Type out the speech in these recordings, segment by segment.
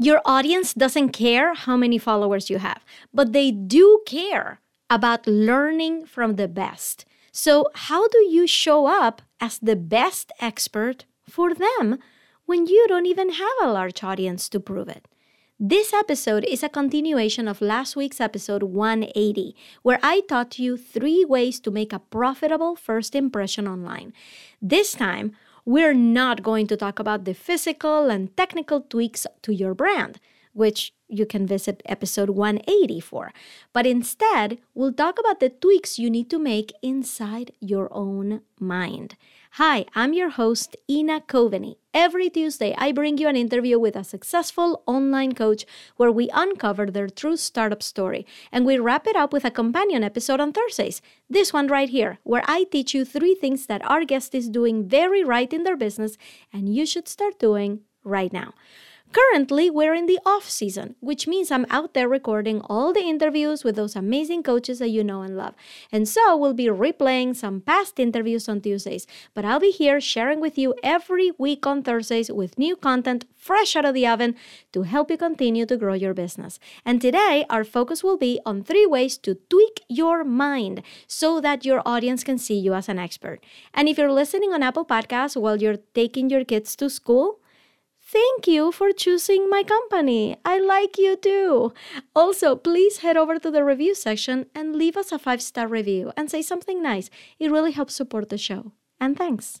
Your audience doesn't care how many followers you have, but they do care about learning from the best. So, how do you show up as the best expert for them when you don't even have a large audience to prove it? This episode is a continuation of last week's episode 180, where I taught you three ways to make a profitable first impression online. This time, we're not going to talk about the physical and technical tweaks to your brand, which you can visit episode 180 for. But instead, we'll talk about the tweaks you need to make inside your own mind. Hi, I'm your host, Ina Coveney. Every Tuesday, I bring you an interview with a successful online coach where we uncover their true startup story and we wrap it up with a companion episode on Thursdays. This one right here, where I teach you three things that our guest is doing very right in their business and you should start doing right now. Currently, we're in the off season, which means I'm out there recording all the interviews with those amazing coaches that you know and love. And so we'll be replaying some past interviews on Tuesdays, but I'll be here sharing with you every week on Thursdays with new content fresh out of the oven to help you continue to grow your business. And today, our focus will be on three ways to tweak your mind so that your audience can see you as an expert. And if you're listening on Apple Podcasts while you're taking your kids to school, Thank you for choosing my company. I like you too. Also, please head over to the review section and leave us a five star review and say something nice. It really helps support the show. And thanks.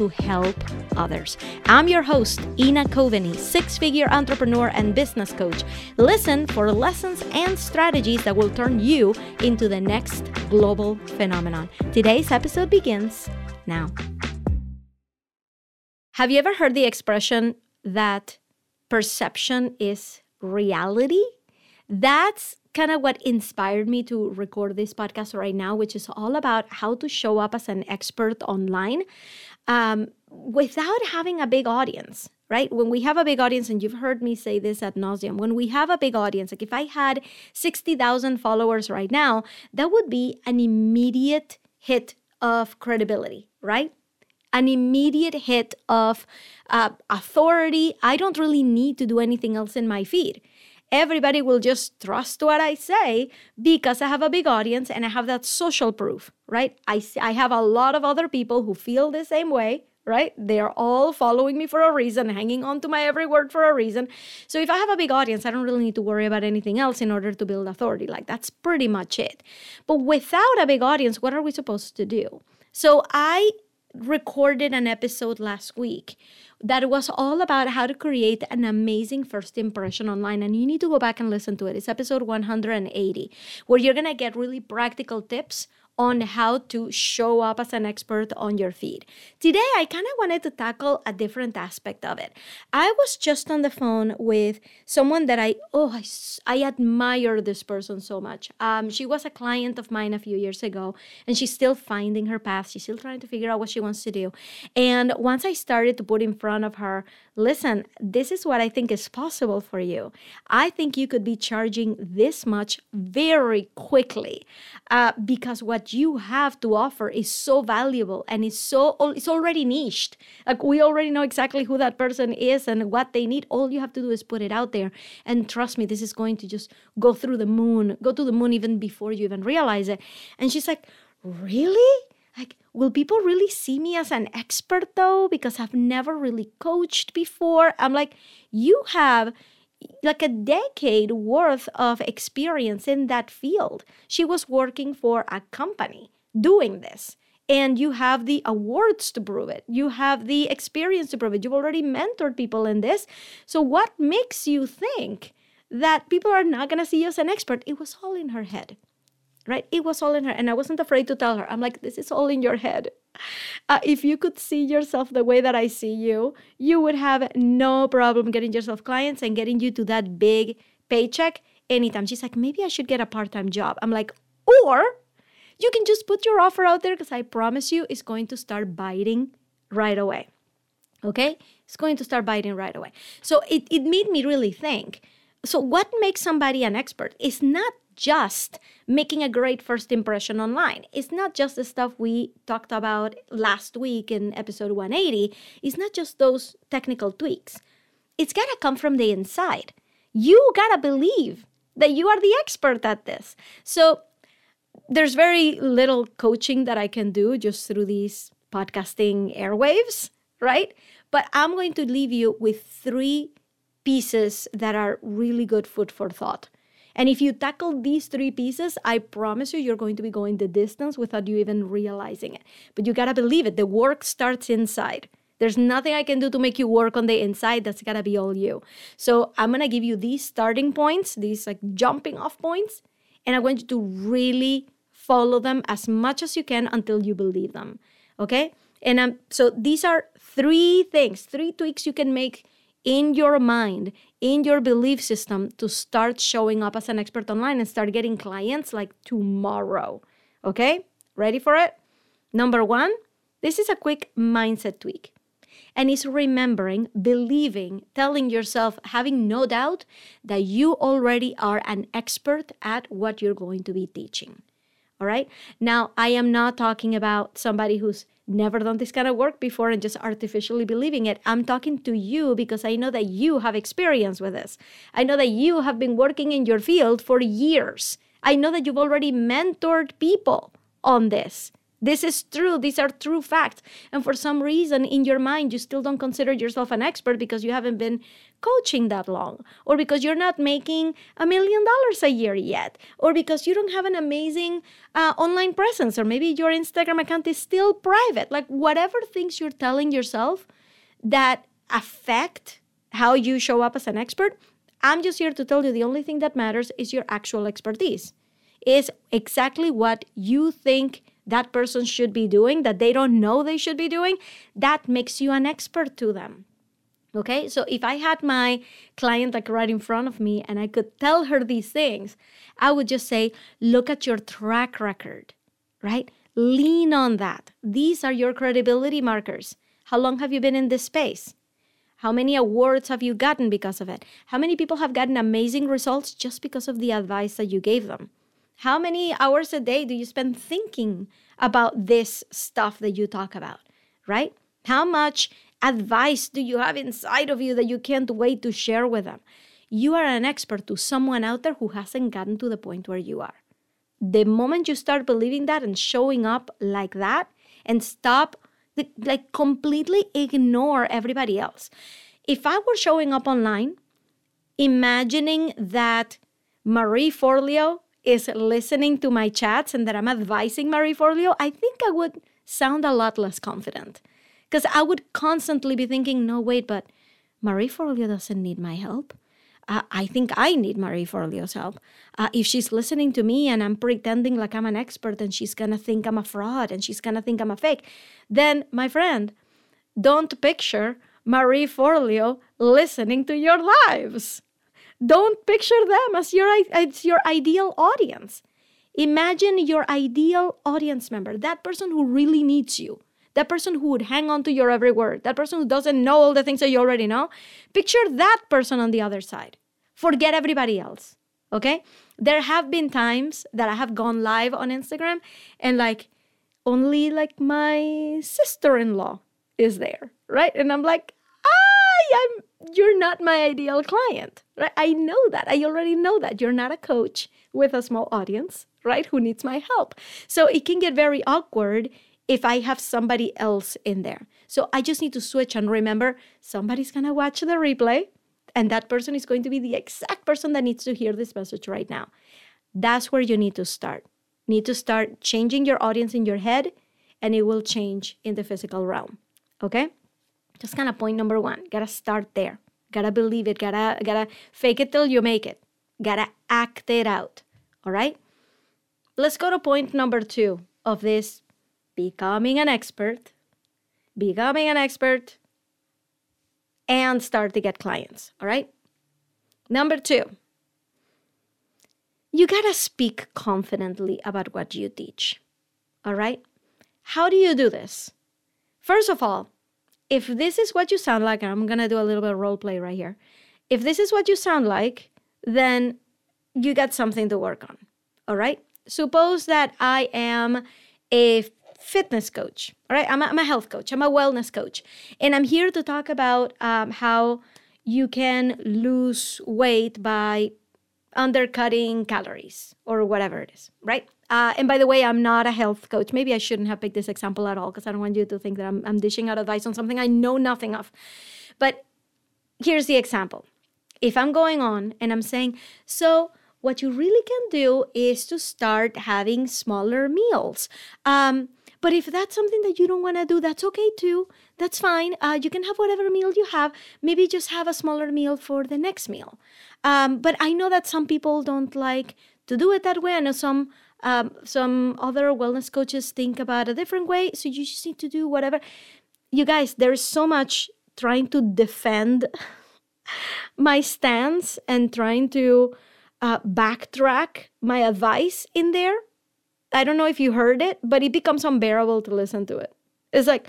to help others. I'm your host, Ina Coveney, six figure entrepreneur and business coach. Listen for lessons and strategies that will turn you into the next global phenomenon. Today's episode begins now. Have you ever heard the expression that perception is reality? That's kind of what inspired me to record this podcast right now, which is all about how to show up as an expert online um, without having a big audience, right? When we have a big audience, and you've heard me say this at nauseum, when we have a big audience, like if I had 60,000 followers right now, that would be an immediate hit of credibility, right? An immediate hit of uh, authority. I don't really need to do anything else in my feed everybody will just trust what I say because I have a big audience and I have that social proof, right? I, I have a lot of other people who feel the same way, right? They're all following me for a reason, hanging on to my every word for a reason. So if I have a big audience, I don't really need to worry about anything else in order to build authority. Like that's pretty much it. But without a big audience, what are we supposed to do? So I recorded an episode last week that was all about how to create an amazing first impression online. And you need to go back and listen to it. It's episode 180, where you're going to get really practical tips on how to show up as an expert on your feed. Today, I kind of wanted to tackle a different aspect of it. I was just on the phone with someone that I, oh, I, I admire this person so much. Um, she was a client of mine a few years ago, and she's still finding her path. She's still trying to figure out what she wants to do. And once I started to put in front of her, listen, this is what I think is possible for you. I think you could be charging this much very quickly uh, because what you have to offer is so valuable and it's so it's already niched. Like we already know exactly who that person is and what they need. All you have to do is put it out there. And trust me this is going to just go through the moon go to the moon even before you even realize it. And she's like really like will people really see me as an expert though because i've never really coached before i'm like you have like a decade worth of experience in that field. She was working for a company doing this. And you have the awards to prove it. You have the experience to prove it. You've already mentored people in this. So, what makes you think that people are not going to see you as an expert? It was all in her head right? It was all in her. And I wasn't afraid to tell her. I'm like, this is all in your head. Uh, if you could see yourself the way that I see you, you would have no problem getting yourself clients and getting you to that big paycheck anytime. She's like, maybe I should get a part time job. I'm like, or you can just put your offer out there because I promise you it's going to start biting right away. Okay? It's going to start biting right away. So it, it made me really think. So, what makes somebody an expert is not just making a great first impression online. It's not just the stuff we talked about last week in episode 180. It's not just those technical tweaks. It's got to come from the inside. You got to believe that you are the expert at this. So, there's very little coaching that I can do just through these podcasting airwaves, right? But I'm going to leave you with three pieces that are really good food for thought. And if you tackle these three pieces, I promise you, you're going to be going the distance without you even realizing it. But you gotta believe it. The work starts inside. There's nothing I can do to make you work on the inside. That's gotta be all you. So I'm gonna give you these starting points, these like jumping off points, and I want you to really follow them as much as you can until you believe them. Okay? And um, so these are three things, three tweaks you can make in your mind, in your belief system to start showing up as an expert online and start getting clients like tomorrow. Okay? Ready for it? Number one, this is a quick mindset tweak. And it's remembering, believing, telling yourself, having no doubt that you already are an expert at what you're going to be teaching. All right. Now, I am not talking about somebody who's never done this kind of work before and just artificially believing it. I'm talking to you because I know that you have experience with this. I know that you have been working in your field for years. I know that you've already mentored people on this. This is true. These are true facts. And for some reason in your mind, you still don't consider yourself an expert because you haven't been coaching that long, or because you're not making a million dollars a year yet, or because you don't have an amazing uh, online presence, or maybe your Instagram account is still private. Like, whatever things you're telling yourself that affect how you show up as an expert, I'm just here to tell you the only thing that matters is your actual expertise, is exactly what you think that person should be doing that they don't know they should be doing, that makes you an expert to them. Okay, so if I had my client like right in front of me and I could tell her these things, I would just say, look at your track record, right? Lean on that. These are your credibility markers. How long have you been in this space? How many awards have you gotten because of it? How many people have gotten amazing results just because of the advice that you gave them? How many hours a day do you spend thinking about this stuff that you talk about, right? How much advice do you have inside of you that you can't wait to share with them? You are an expert to someone out there who hasn't gotten to the point where you are. The moment you start believing that and showing up like that and stop, like, completely ignore everybody else. If I were showing up online, imagining that Marie Forleo is listening to my chats and that I'm advising Marie Forleo, I think I would sound a lot less confident. Because I would constantly be thinking, no, wait, but Marie Forleo doesn't need my help. Uh, I think I need Marie Forleo's help. Uh, if she's listening to me and I'm pretending like I'm an expert and she's gonna think I'm a fraud and she's gonna think I'm a fake, then, my friend, don't picture Marie Forleo listening to your lives. Don't picture them as your, as your ideal audience. Imagine your ideal audience member, that person who really needs you, that person who would hang on to your every word, that person who doesn't know all the things that you already know. Picture that person on the other side. Forget everybody else. Okay? There have been times that I have gone live on Instagram and like only like my sister in law is there, right? And I'm like, I'm you're not my ideal client, right? I know that. I already know that. You're not a coach with a small audience, right? Who needs my help. So it can get very awkward if I have somebody else in there. So I just need to switch and remember somebody's going to watch the replay and that person is going to be the exact person that needs to hear this message right now. That's where you need to start. Need to start changing your audience in your head and it will change in the physical realm. Okay? Just kind of point number one. Gotta start there. Gotta believe it. Gotta gotta fake it till you make it. Gotta act it out. All right. Let's go to point number two of this becoming an expert. Becoming an expert and start to get clients. All right. Number two, you gotta speak confidently about what you teach. All right? How do you do this? First of all, if this is what you sound like, and I'm gonna do a little bit of role play right here. If this is what you sound like, then you got something to work on. All right? Suppose that I am a fitness coach. All right? I'm a, I'm a health coach, I'm a wellness coach. And I'm here to talk about um, how you can lose weight by undercutting calories or whatever it is, right? Uh, and by the way, I'm not a health coach. Maybe I shouldn't have picked this example at all because I don't want you to think that I'm, I'm dishing out advice on something I know nothing of. But here's the example. If I'm going on and I'm saying, so what you really can do is to start having smaller meals. Um, but if that's something that you don't want to do, that's okay too. That's fine. Uh, you can have whatever meal you have. Maybe just have a smaller meal for the next meal. Um, but I know that some people don't like to do it that way. I know some um, some other wellness coaches think about a different way. So you just need to do whatever. You guys, there's so much trying to defend my stance and trying to uh, backtrack my advice in there. I don't know if you heard it, but it becomes unbearable to listen to it. It's like,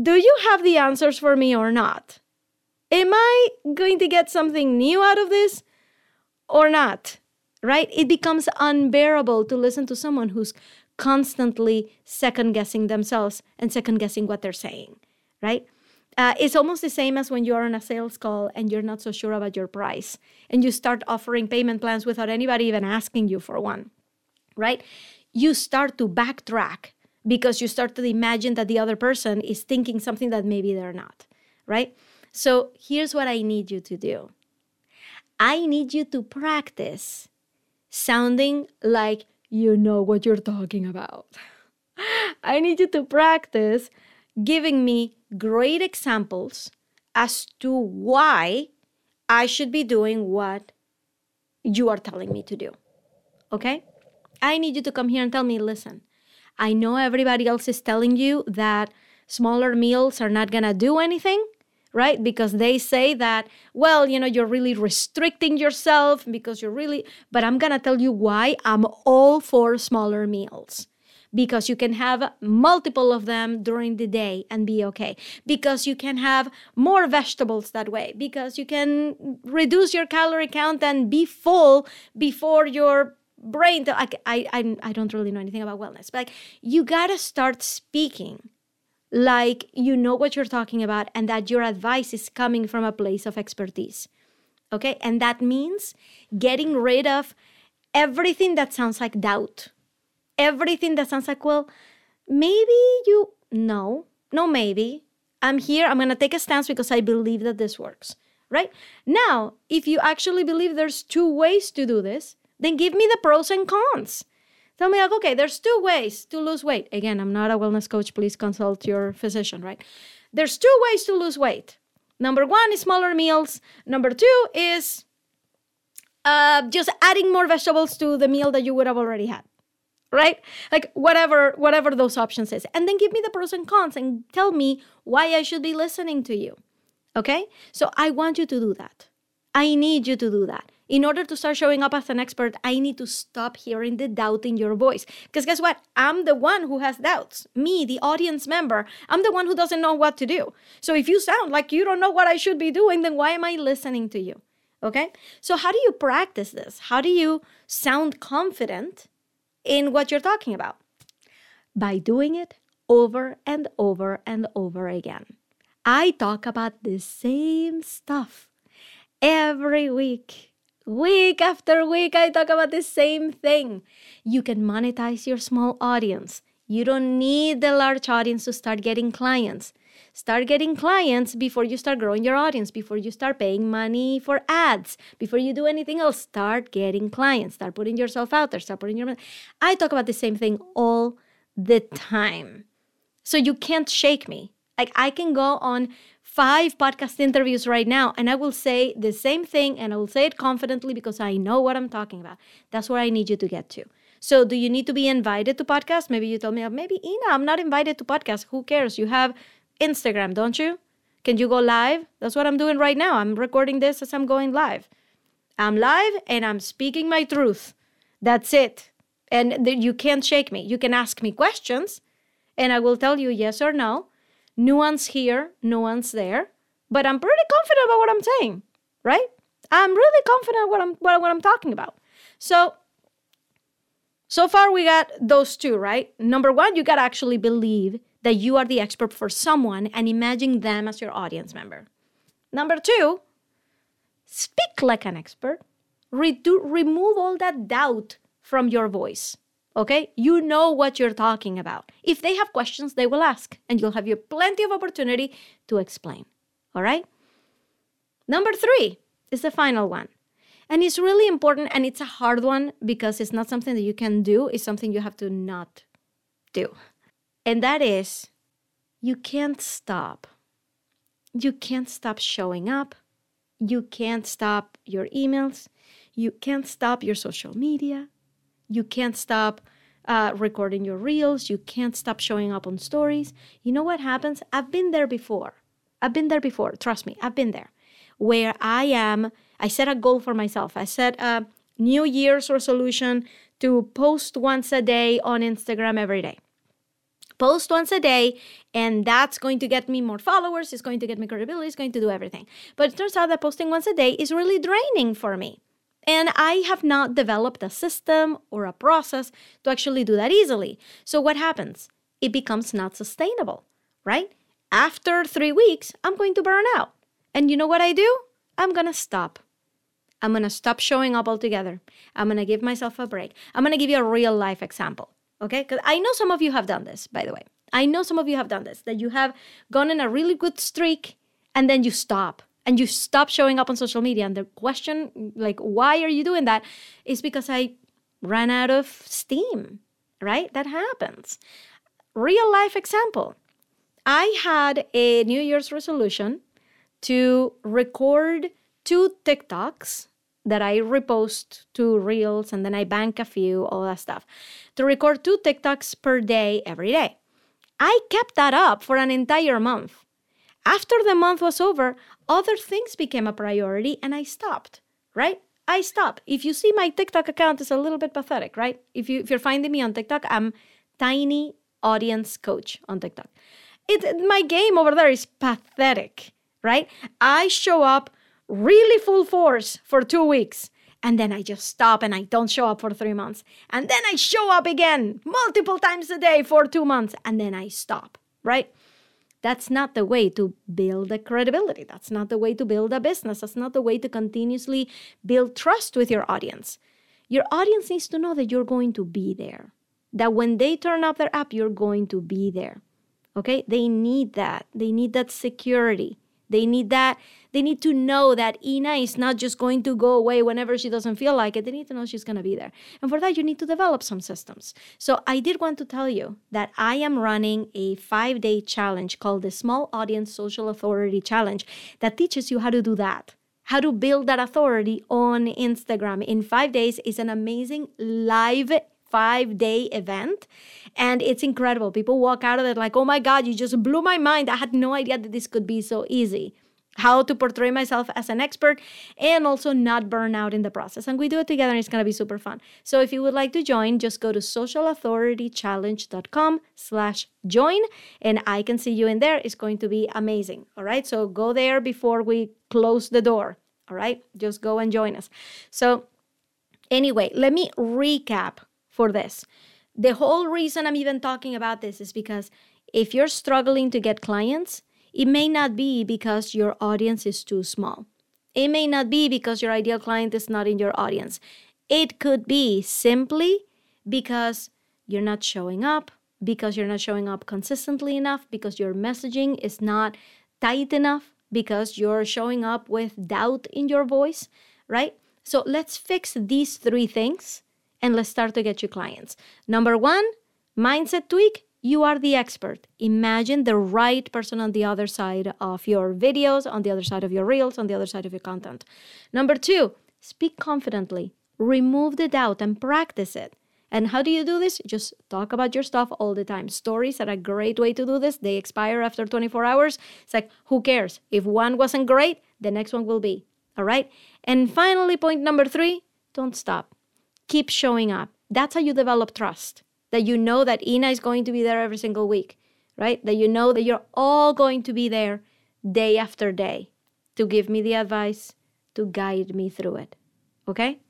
do you have the answers for me or not? Am I going to get something new out of this or not? Right? It becomes unbearable to listen to someone who's constantly second guessing themselves and second guessing what they're saying, right? Uh, it's almost the same as when you're on a sales call and you're not so sure about your price and you start offering payment plans without anybody even asking you for one, right? You start to backtrack because you start to imagine that the other person is thinking something that maybe they're not, right? So here's what I need you to do I need you to practice sounding like you know what you're talking about. I need you to practice giving me great examples as to why I should be doing what you are telling me to do. Okay? I need you to come here and tell me listen, I know everybody else is telling you that smaller meals are not to do anything, right? Because they say that, well, you know, you're really restricting yourself because you're really, but I'm going to tell you why I'm all for smaller meals. Because you can have multiple of them during the day and be okay. Because you can have more vegetables that way. Because you can reduce your calorie count and be full before your brain I, I i don't really know anything about wellness but like you gotta start speaking like you know what you're talking about and that your advice is coming from a place of expertise okay? And that means getting rid of everything that sounds like doubt everything that sounds like well maybe you no no maybe. I'm here i'm gonna take a stance because i believe that this works right? Now if you actually believe there's two ways to do this then give me the pros and cons. Tell me, like, okay, there's two ways to lose weight. Again, I'm not a wellness coach. Please consult your physician, right? There's two ways to lose weight. Number one is smaller meals. Number two is uh, just adding more vegetables to the meal that you would have already had right like whatever whatever those options is and then give me the pros and cons and tell me why i should be listening to you okay so i want you to do that i need you to do that in order to start showing up as an expert, I need to stop hearing the doubt in your voice. Because guess what? I'm the one who has doubts. Me, the audience member, I'm the one who doesn't know what to do. So if you sound like you don't know what I should be doing, then why am I listening to you? Okay? So, how do you practice this? How do you sound confident in what you're talking about? By doing it over and over and over again. I talk about the same stuff every week Week after week, I talk about the same thing. You can monetize your small audience. You don't need the large audience to start getting clients. Start getting clients before you start growing your audience, before you start paying money for ads, before you do anything else. Start getting clients. Start putting yourself out there. Start putting your. I talk about the same thing all the time. So you can't shake me. Like I can go on five podcast interviews right now and I will say the same thing and I will say it confidently because I know what I'm talking about. That's where I need you to get to. So, do you need to be invited to podcast? Maybe you told me, maybe Ina, I'm not invited to podcast. Who cares? You have Instagram, don't you? Can you go live? That's what I'm doing right now. I'm recording this as I'm going live. I'm live and I'm speaking my truth. That's it. And you can't shake me. You can ask me questions and I will tell you yes or no. Nuance here, nuance there. But I'm pretty confident about what I'm saying, right? I'm really confident what I'm what, what I'm talking about. So so far we got those two, right? Number one, you gotta actually believe that you are the expert for someone and imagine them as your audience member. Number two, speak like an expert. Redo, remove all that doubt from your voice. Okay? You know what you're talking about. If they have questions, they will ask, and you'll have your plenty of opportunity to explain. All right? Number three is the final one. And it's really important and it's a hard one because it's not something that you can do, it's something you have to not do. And that is you can't stop. You can't stop showing up. You can't stop your emails. You can't stop your social media. You can't stop uh, recording your reels. You can't stop showing up on stories. You know what happens? I've been there before. I've been there before. Trust me, I've been there. Where I am, I set a goal for myself. I set a New Year's resolution to post once a day on Instagram every day. Post once a day, and that's going to get me more followers, it's going to get me credibility, it's going to do everything. But it turns out that posting once a day is really draining for me. And I have not developed a system or a process to actually do that easily. So what happens? It becomes not sustainable, right? After three weeks, I'm going to burn out. And you know what I do? I'm going to stop. I'm going to stop showing up altogether. I'm going to give myself a break. I'm going to give you a real life example, okay? Because I know some of you have done this, by the way. I know some of you have done this, that you have gone in a really good streak and then you stop and you stop showing up on social media. And the question, like, why are you doing that? Is because I ran out of steam, right? That happens. Real life example. I had a New Year's resolution to record two TikToks that I repost to Reels and then I bank a few, all that stuff, to record two TikToks per day every day. I kept that up for an entire month. After the month was over, other things became a priority and I stopped, right? I stopped. If you see my TikTok account is a little bit pathetic, right? If you if you're finding me on TikTok, I'm tiny audience coach on TikTok. It my game over there is pathetic, right? I show up really full force for 2 weeks and then I just stop and I don't show up for 3 months. And then I show up again multiple times a day for 2 months and then I stop, right? That's not the way to build a credibility. That's not the way to build a business. That's not the way to continuously build trust with your audience. Your audience needs to know that you're going to be there, that when they turn up their app, you're going to be there. Okay? They need that. They need that security. They need that. They need to know that Ina is not just going to go away whenever she doesn't feel like it. They need to know she's going to be there. And for that, you need to develop some systems. So I did want to tell you that I am running a five day challenge called the Small Audience Social Authority Challenge that teaches you how to do that how to build that authority on Instagram in five days is an amazing live five day event. And it's incredible. People walk out of it like, oh my God, you just blew my mind. I had no idea that this could be so easy how to portray myself as an expert and also not burn out in the process. And we do it together and it's going to be super fun. So if you would like to join, just go to socialauthoritychallenge.com slash join and I can see you in there. It's going to be amazing. All right. So go there before we close the door. All right. Just go and join us. So anyway, let me recap for this. The whole reason I'm even talking about this is because if you're struggling to get clients, it may not be because your audience is too small. It may not be because your ideal client is not in your audience. It could be simply because you're not showing up, because you're not showing up consistently enough, because your messaging is not tight enough, because you're showing up with doubt in your voice, right? So let's fix these three things and let's start to get you clients. Number one, mindset tweak you are the expert. Imagine the right person on the other side of your videos, on the other side of your reels, on the other side of your content. Number two, speak confidently. Remove the doubt and practice it. And how do you do this? Just talk about your stuff all the time. Stories are a great way to do this. They expire after 24 hours. It's like, who cares? If one wasn't great, the next one will be. All right. And finally, point number three don't stop. Keep showing up That's how you develop trust. That you know that Ina is going to be there every single week, right? That you know that you're all going to be there day after day to give me the advice, to guide me through it. Okay?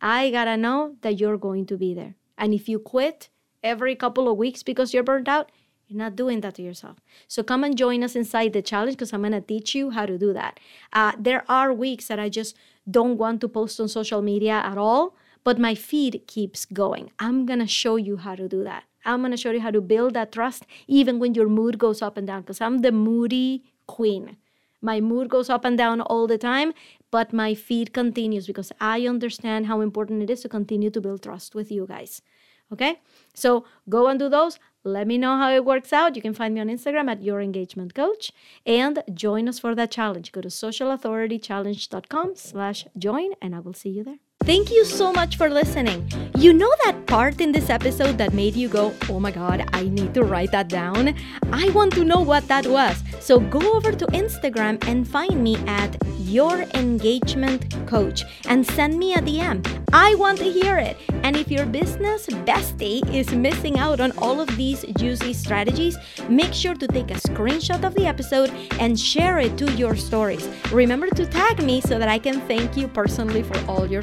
I gotta know that you're going to be there. And if you quit every couple of weeks because you're burnt out, you're not doing that to yourself. So come and join us inside the challenge because I'm gonna teach you how to do that. Uh, there are weeks that I just don't want to post on social media at all, but my feed keeps going. I'm gonna show you how to do that. I'm gonna show you how to build that trust even when your mood goes up and down because I'm the moody queen. My mood goes up and down all the time, but my feed continues because I understand how important it is to continue to build trust with you guys. Okay? So go and do those. Let me know how it works out. You can find me on Instagram at Your Engagement Coach and join us for that challenge. Go to socialauthoritychallenge.com slash join and I will see you there. Thank you so much for listening. You know that part in this episode that made you go, oh my God, I need to write that down? I want to know what that was. So go over to Instagram and find me at Your Engagement Coach and send me a DM. I want to hear it. And if your business bestie is missing out on all of these juicy strategies, make sure to take a screenshot of the episode and share it to your stories. Remember to tag me so that I can thank you personally for all your